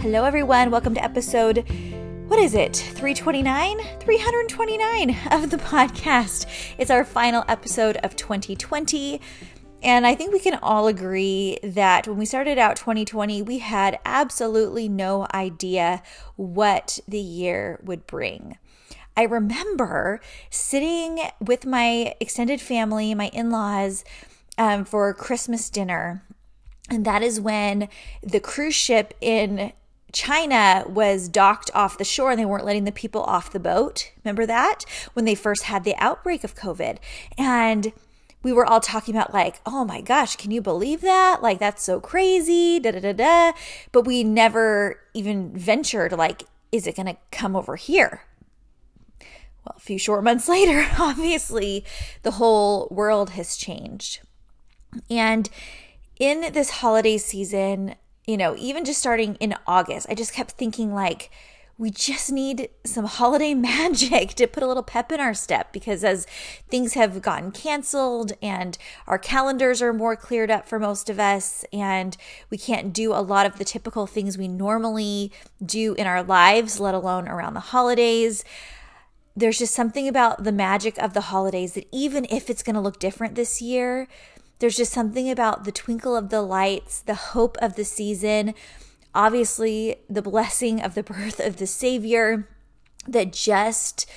Hello, everyone. Welcome to episode, what is it, 329? 329 of the podcast. It's our final episode of 2020. And I think we can all agree that when we started out 2020, we had absolutely no idea what the year would bring. I remember sitting with my extended family, my in laws, um, for Christmas dinner. And that is when the cruise ship in China was docked off the shore and they weren't letting the people off the boat. Remember that? When they first had the outbreak of COVID. And we were all talking about, like, oh my gosh, can you believe that? Like, that's so crazy, da da da da. But we never even ventured, like, is it going to come over here? Well, a few short months later, obviously, the whole world has changed. And in this holiday season, you know, even just starting in August, I just kept thinking like, we just need some holiday magic to put a little pep in our step because as things have gotten canceled and our calendars are more cleared up for most of us and we can't do a lot of the typical things we normally do in our lives, let alone around the holidays. There's just something about the magic of the holidays that even if it's going to look different this year, there's just something about the twinkle of the lights, the hope of the season, obviously, the blessing of the birth of the Savior that just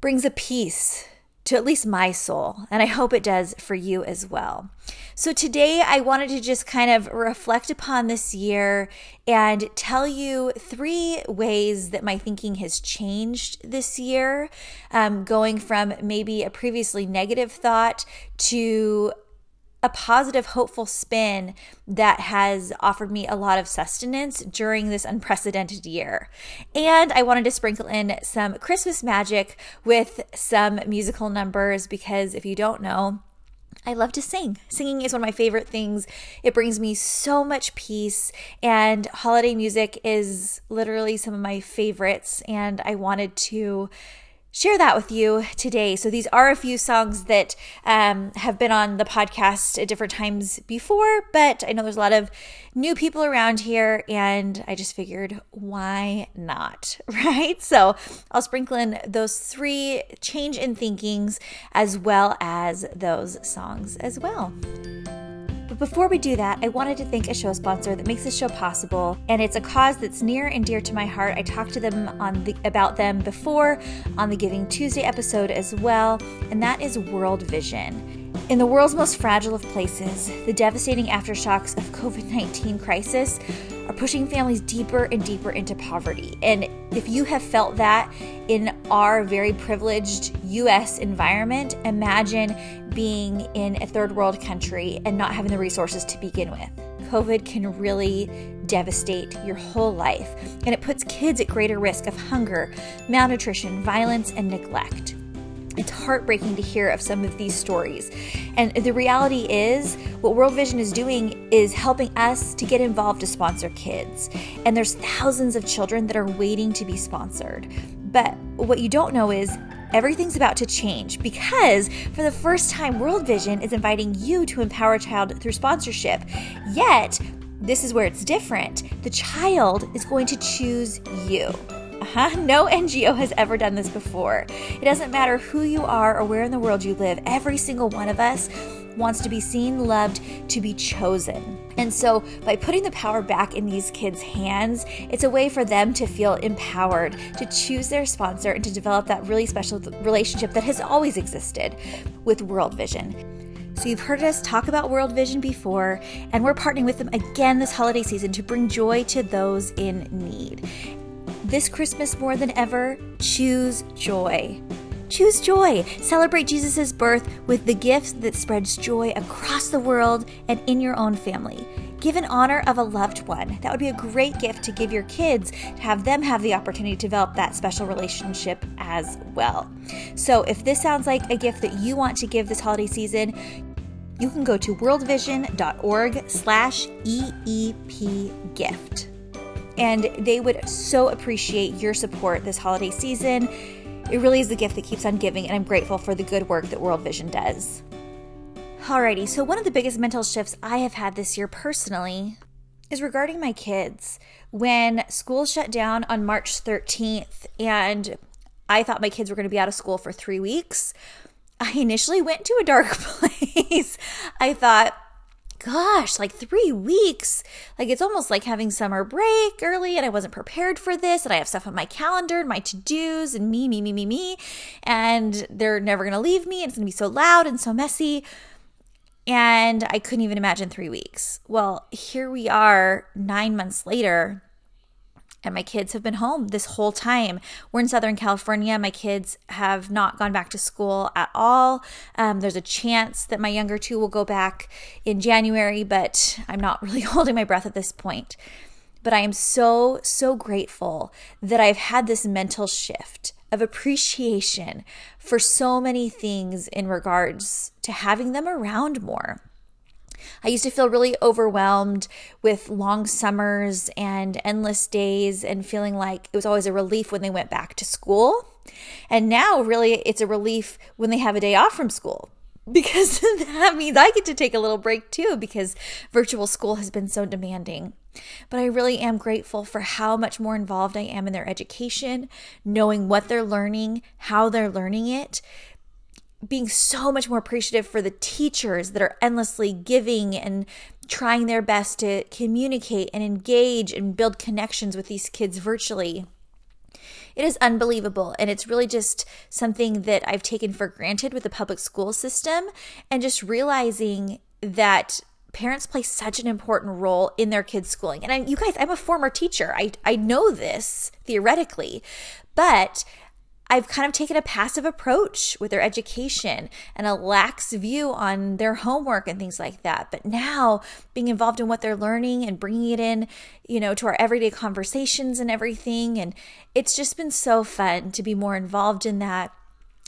brings a peace to at least my soul. And I hope it does for you as well. So today I wanted to just kind of reflect upon this year and tell you three ways that my thinking has changed this year, um, going from maybe a previously negative thought to a positive, hopeful spin that has offered me a lot of sustenance during this unprecedented year. And I wanted to sprinkle in some Christmas magic with some musical numbers because if you don't know, I love to sing. Singing is one of my favorite things. It brings me so much peace, and holiday music is literally some of my favorites. And I wanted to share that with you today. So, these are a few songs that um, have been on the podcast at different times before, but I know there's a lot of new people around here, and I just figured, why not? Right? So, I'll sprinkle in those three change in thinkings as well as those songs as well. But before we do that, I wanted to thank a show sponsor that makes this show possible, and it's a cause that's near and dear to my heart. I talked to them on the, about them before on the Giving Tuesday episode as well, and that is World Vision. In the world's most fragile of places, the devastating aftershocks of COVID-19 crisis are pushing families deeper and deeper into poverty. And if you have felt that in our very privileged US environment, imagine being in a third world country and not having the resources to begin with. COVID can really devastate your whole life, and it puts kids at greater risk of hunger, malnutrition, violence, and neglect. It's heartbreaking to hear of some of these stories. And the reality is, what World Vision is doing is helping us to get involved to sponsor kids. And there's thousands of children that are waiting to be sponsored. But what you don't know is everything's about to change because for the first time, World Vision is inviting you to empower a child through sponsorship. Yet, this is where it's different. The child is going to choose you. Uh-huh. No NGO has ever done this before. It doesn't matter who you are or where in the world you live, every single one of us wants to be seen, loved, to be chosen. And so, by putting the power back in these kids' hands, it's a way for them to feel empowered to choose their sponsor and to develop that really special relationship that has always existed with World Vision. So, you've heard us talk about World Vision before, and we're partnering with them again this holiday season to bring joy to those in need. This Christmas, more than ever, choose joy. Choose joy. Celebrate Jesus' birth with the gift that spreads joy across the world and in your own family. Give in honor of a loved one. That would be a great gift to give your kids to have them have the opportunity to develop that special relationship as well. So, if this sounds like a gift that you want to give this holiday season, you can go to worldvision.org slash EEP gift. And they would so appreciate your support this holiday season. It really is the gift that keeps on giving, and I'm grateful for the good work that World Vision does. Alrighty, so one of the biggest mental shifts I have had this year personally is regarding my kids. When school shut down on March 13th, and I thought my kids were going to be out of school for three weeks, I initially went to a dark place. I thought, gosh, like three weeks. Like it's almost like having summer break early, and I wasn't prepared for this. And I have stuff on my calendar and my to dos, and me, me, me, me, me. And they're never going to leave me. And it's going to be so loud and so messy. And I couldn't even imagine three weeks. Well, here we are nine months later and my kids have been home this whole time. We're in Southern California. My kids have not gone back to school at all. Um, there's a chance that my younger two will go back in January, but I'm not really holding my breath at this point. But I am so, so grateful that I've had this mental shift of appreciation for so many things in regards to having them around more. I used to feel really overwhelmed with long summers and endless days and feeling like it was always a relief when they went back to school. And now, really, it's a relief when they have a day off from school because that means I get to take a little break too because virtual school has been so demanding. But I really am grateful for how much more involved I am in their education, knowing what they're learning, how they're learning it, being so much more appreciative for the teachers that are endlessly giving and trying their best to communicate and engage and build connections with these kids virtually. It is unbelievable. And it's really just something that I've taken for granted with the public school system and just realizing that parents play such an important role in their kids' schooling. And I, you guys, I'm a former teacher. I, I know this theoretically, but I've kind of taken a passive approach with their education and a lax view on their homework and things like that. But now being involved in what they're learning and bringing it in, you know, to our everyday conversations and everything. And it's just been so fun to be more involved in that.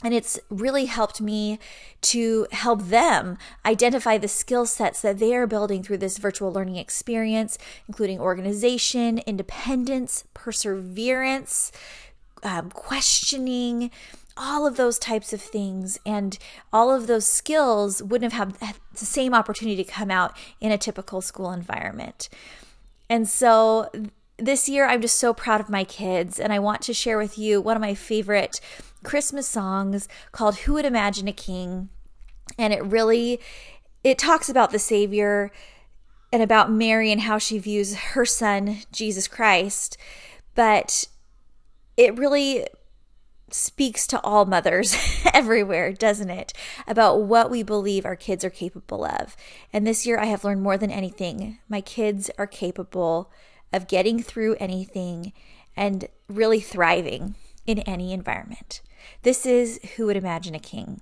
And it's really helped me to help them identify the skill sets that they are building through this virtual learning experience, including organization, independence, perseverance, um, questioning, all of those types of things and all of those skills wouldn't have had the same opportunity to come out in a typical school environment. And so this year I'm just so proud of my kids and I want to share with you one of my favorite Christmas songs called Who Would Imagine a King? And it really it talks about the savior and about Mary and how she views her son Jesus Christ. But it really speaks to all mothers everywhere, doesn't it? About what we believe our kids are capable of. And this year, I have learned more than anything. My kids are capable of getting through anything and really thriving in any environment. This is Who Would Imagine a King?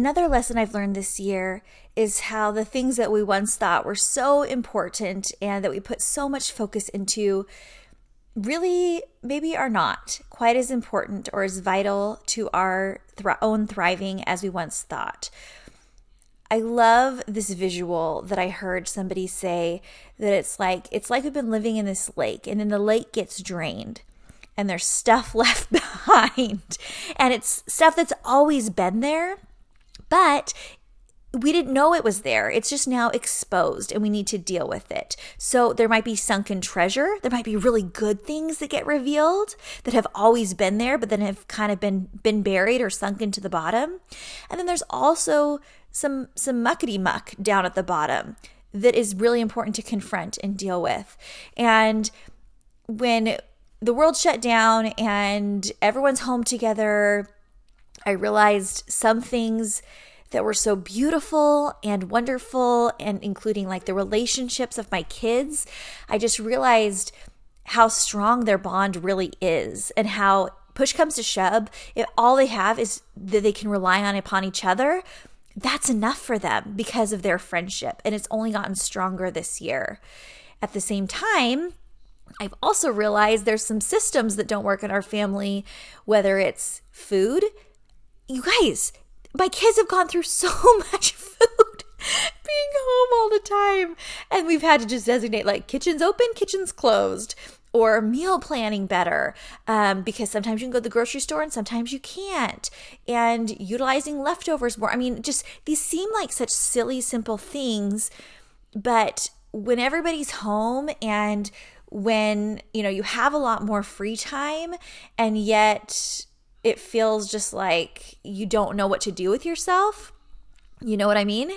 Another lesson I've learned this year is how the things that we once thought were so important and that we put so much focus into really maybe are not quite as important or as vital to our own thriving as we once thought. I love this visual that I heard somebody say that it's like it's like we've been living in this lake and then the lake gets drained and there's stuff left behind and it's stuff that's always been there but we didn't know it was there. It's just now exposed and we need to deal with it. So there might be sunken treasure. There might be really good things that get revealed that have always been there, but then have kind of been, been buried or sunk into the bottom. And then there's also some, some muckety muck down at the bottom that is really important to confront and deal with. And when the world shut down and everyone's home together, I realized some things that were so beautiful and wonderful, and including like the relationships of my kids. I just realized how strong their bond really is and how push comes to shove, if all they have is that they can rely on upon each other, that's enough for them because of their friendship. And it's only gotten stronger this year. At the same time, I've also realized there's some systems that don't work in our family, whether it's food. You guys, my kids have gone through so much food being home all the time. And we've had to just designate like kitchen's open, kitchen's closed, or meal planning better. Um, because sometimes you can go to the grocery store and sometimes you can't. And utilizing leftovers more. I mean, just these seem like such silly, simple things. But when everybody's home and when you know you have a lot more free time and yet it feels just like you don't know what to do with yourself. You know what I mean?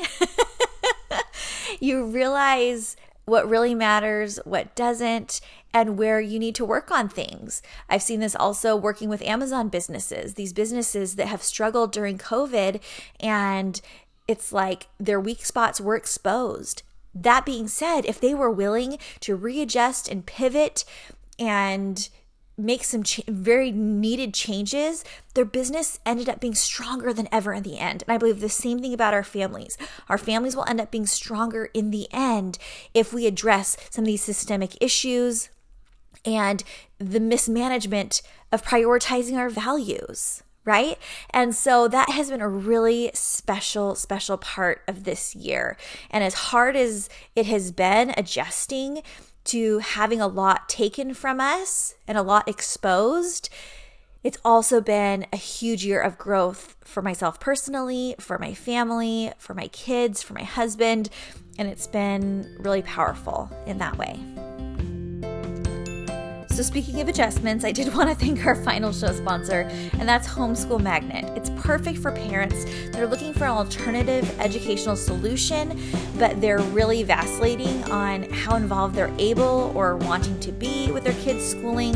you realize what really matters, what doesn't, and where you need to work on things. I've seen this also working with Amazon businesses, these businesses that have struggled during COVID, and it's like their weak spots were exposed. That being said, if they were willing to readjust and pivot and make some ch- very needed changes, their business ended up being stronger than ever in the end. And I believe the same thing about our families. Our families will end up being stronger in the end if we address some of these systemic issues and the mismanagement of prioritizing our values. Right. And so that has been a really special, special part of this year. And as hard as it has been adjusting, to having a lot taken from us and a lot exposed, it's also been a huge year of growth for myself personally, for my family, for my kids, for my husband, and it's been really powerful in that way. So, speaking of adjustments, I did want to thank our final show sponsor, and that's Homeschool Magnet. It's perfect for parents that are looking for an alternative educational solution, but they're really vacillating on how involved they're able or wanting to be with their kids' schooling,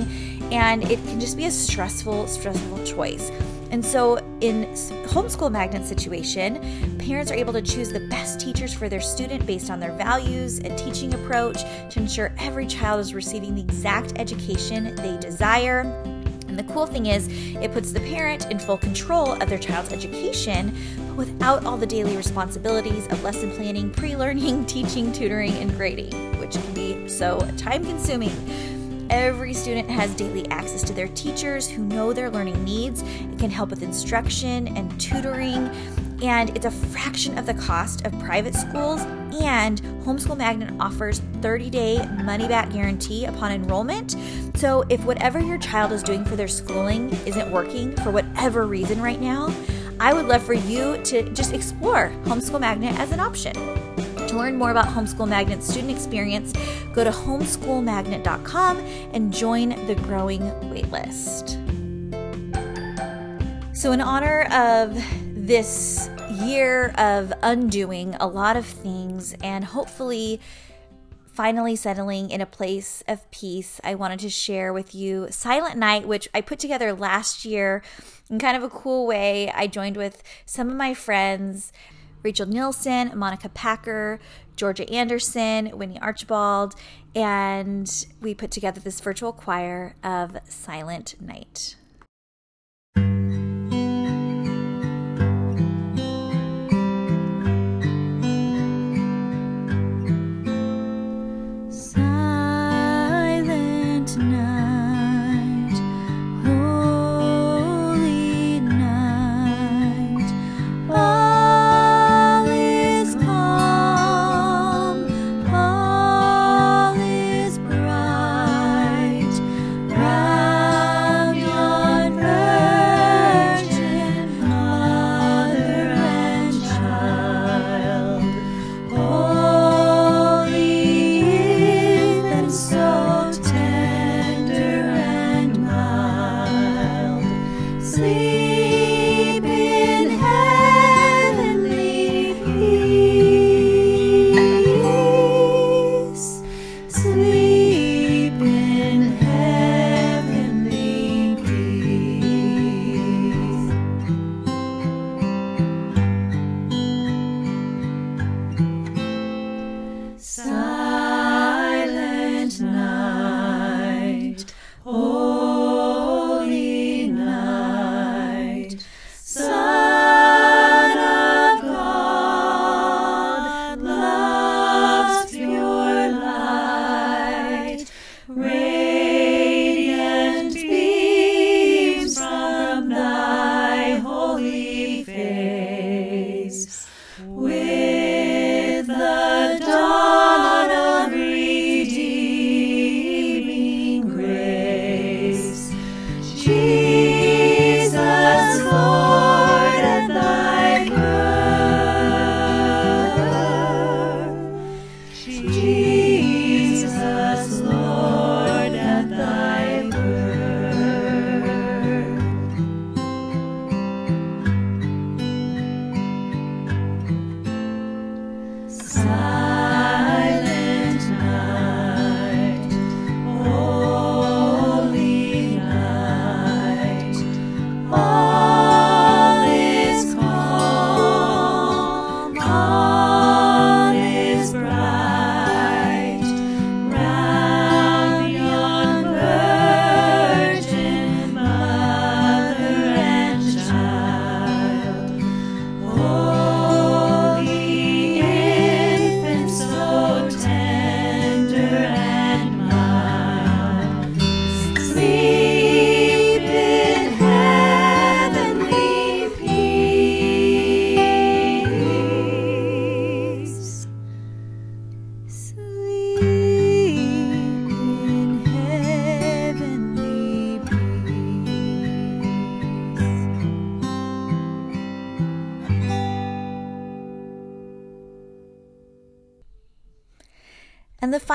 and it can just be a stressful, stressful choice. And so, in homeschool magnet situation, parents are able to choose the best teachers for their student based on their values and teaching approach to ensure every child is receiving the exact education they desire. And the cool thing is, it puts the parent in full control of their child's education, but without all the daily responsibilities of lesson planning, pre learning, teaching, tutoring, and grading, which can be so time consuming. Every student has daily access to their teachers who know their learning needs and can help with instruction and tutoring. And it's a fraction of the cost of private schools. And Homeschool Magnet offers 30 day money back guarantee upon enrollment. So, if whatever your child is doing for their schooling isn't working for whatever reason right now, I would love for you to just explore Homeschool Magnet as an option. Learn more about Homeschool Magnet's student experience, go to homeschoolmagnet.com and join the growing waitlist. So, in honor of this year of undoing a lot of things and hopefully finally settling in a place of peace, I wanted to share with you Silent Night, which I put together last year in kind of a cool way. I joined with some of my friends. Rachel Nielsen, Monica Packer, Georgia Anderson, Winnie Archibald, and we put together this virtual choir of Silent Night.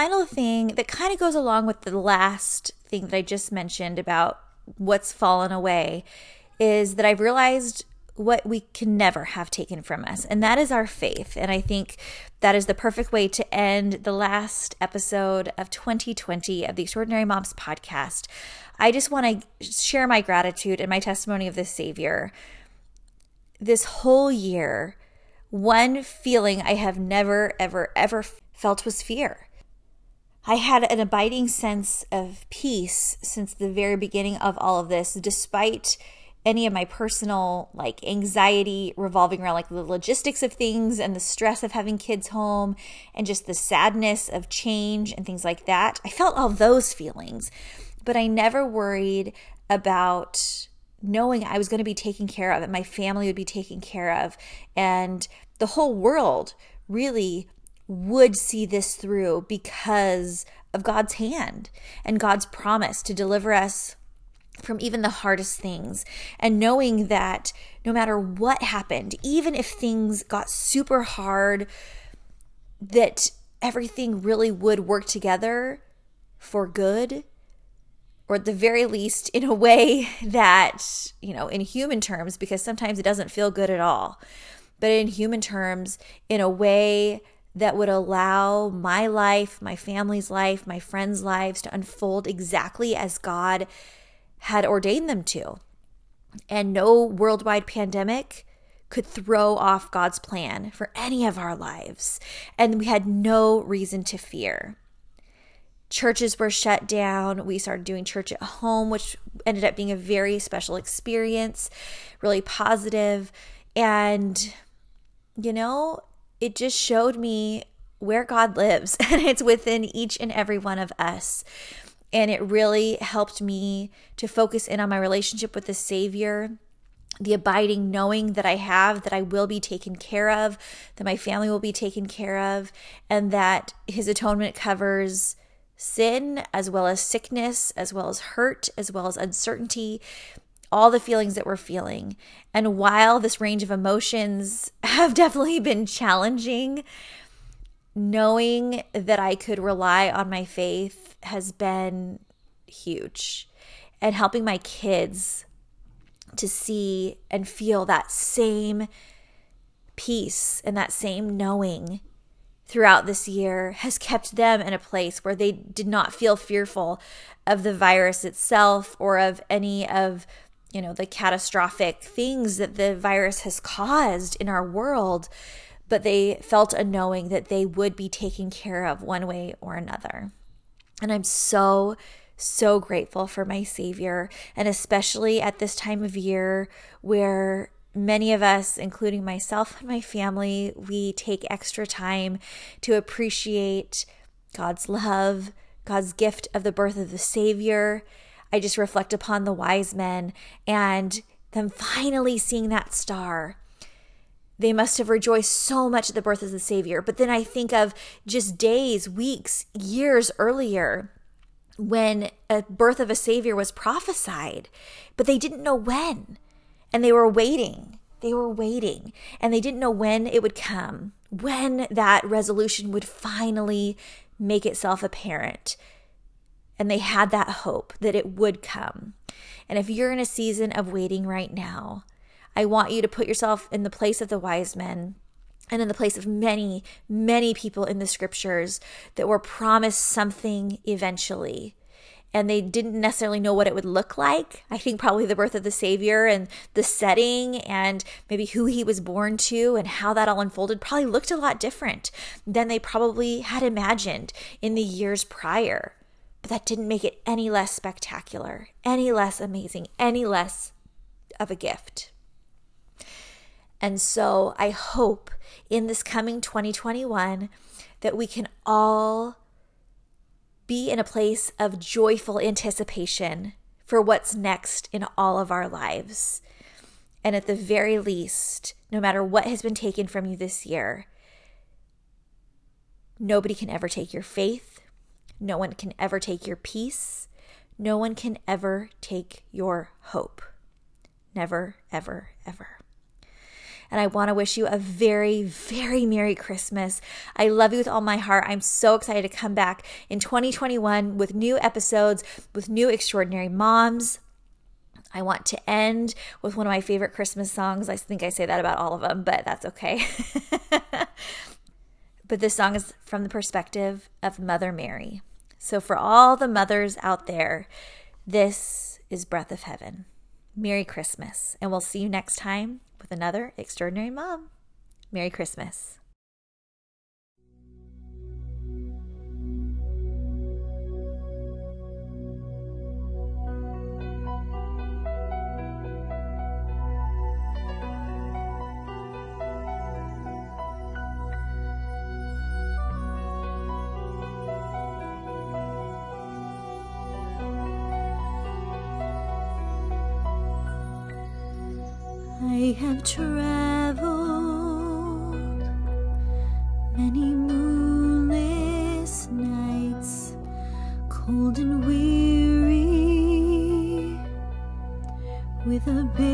Final thing that kind of goes along with the last thing that I just mentioned about what's fallen away is that I've realized what we can never have taken from us, and that is our faith. And I think that is the perfect way to end the last episode of 2020 of the Extraordinary Moms podcast. I just want to share my gratitude and my testimony of the Savior. This whole year, one feeling I have never, ever, ever felt was fear. I had an abiding sense of peace since the very beginning of all of this, despite any of my personal like anxiety revolving around like the logistics of things and the stress of having kids home and just the sadness of change and things like that. I felt all those feelings, but I never worried about knowing I was going to be taken care of and my family would be taken care of and the whole world really would see this through because of God's hand and God's promise to deliver us from even the hardest things. And knowing that no matter what happened, even if things got super hard, that everything really would work together for good or at the very least in a way that, you know, in human terms, because sometimes it doesn't feel good at all, but in human terms, in a way that would allow my life, my family's life, my friends' lives to unfold exactly as God had ordained them to. And no worldwide pandemic could throw off God's plan for any of our lives. And we had no reason to fear. Churches were shut down. We started doing church at home, which ended up being a very special experience, really positive. And, you know, it just showed me where God lives, and it's within each and every one of us. And it really helped me to focus in on my relationship with the Savior, the abiding knowing that I have that I will be taken care of, that my family will be taken care of, and that His atonement covers sin as well as sickness, as well as hurt, as well as uncertainty, all the feelings that we're feeling. And while this range of emotions have definitely been challenging, knowing that I could rely on my faith has been huge. And helping my kids to see and feel that same peace and that same knowing throughout this year has kept them in a place where they did not feel fearful of the virus itself or of any of you know, the catastrophic things that the virus has caused in our world, but they felt a knowing that they would be taken care of one way or another. And I'm so, so grateful for my Savior, and especially at this time of year where many of us, including myself and my family, we take extra time to appreciate God's love, God's gift of the birth of the Savior, I just reflect upon the wise men and them finally seeing that star. They must have rejoiced so much at the birth of the Savior. But then I think of just days, weeks, years earlier when a birth of a Savior was prophesied, but they didn't know when. And they were waiting. They were waiting. And they didn't know when it would come, when that resolution would finally make itself apparent and they had that hope that it would come. And if you're in a season of waiting right now, I want you to put yourself in the place of the wise men and in the place of many, many people in the scriptures that were promised something eventually. And they didn't necessarily know what it would look like. I think probably the birth of the Savior and the setting and maybe who he was born to and how that all unfolded probably looked a lot different than they probably had imagined in the years prior. But that didn't make it any less spectacular, any less amazing, any less of a gift. And so I hope in this coming 2021 that we can all be in a place of joyful anticipation for what's next in all of our lives. And at the very least, no matter what has been taken from you this year, nobody can ever take your faith no one can ever take your peace. No one can ever take your hope. Never, ever, ever. And I want to wish you a very, very Merry Christmas. I love you with all my heart. I'm so excited to come back in 2021 with new episodes, with new extraordinary moms. I want to end with one of my favorite Christmas songs. I think I say that about all of them, but that's okay. but this song is from the perspective of Mother Mary. So, for all the mothers out there, this is Breath of Heaven. Merry Christmas. And we'll see you next time with another extraordinary mom. Merry Christmas. Traveled many moonless nights cold and weary, with a babe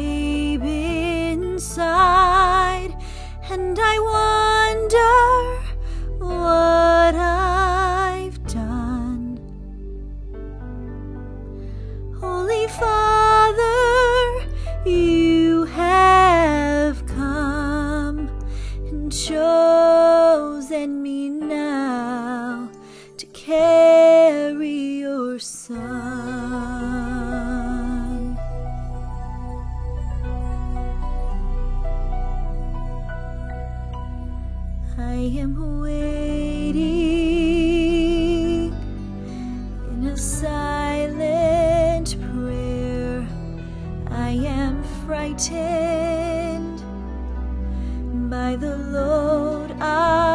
by the Lord. I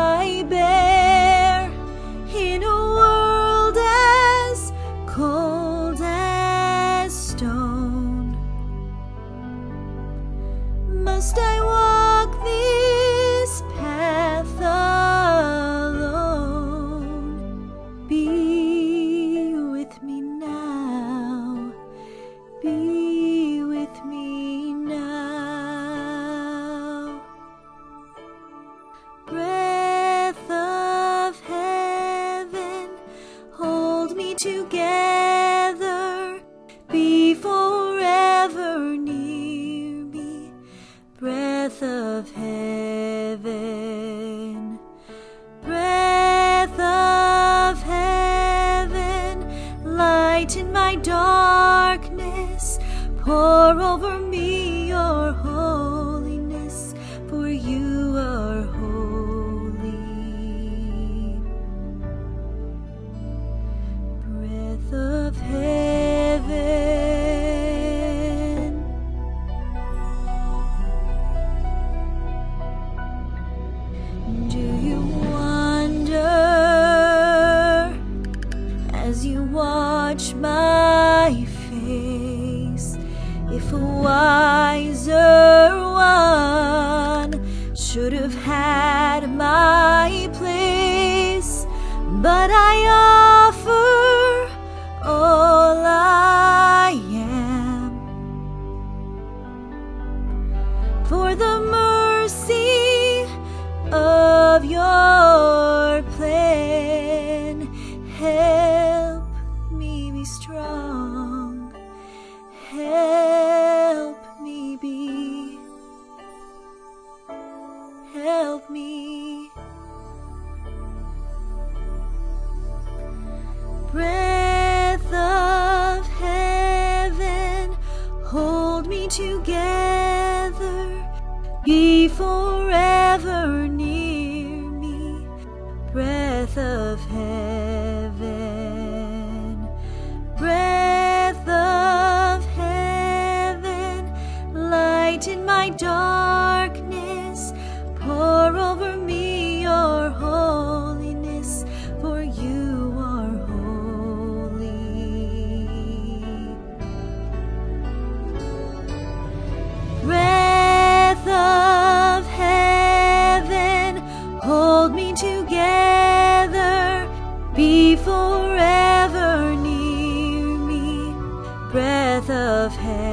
of heaven,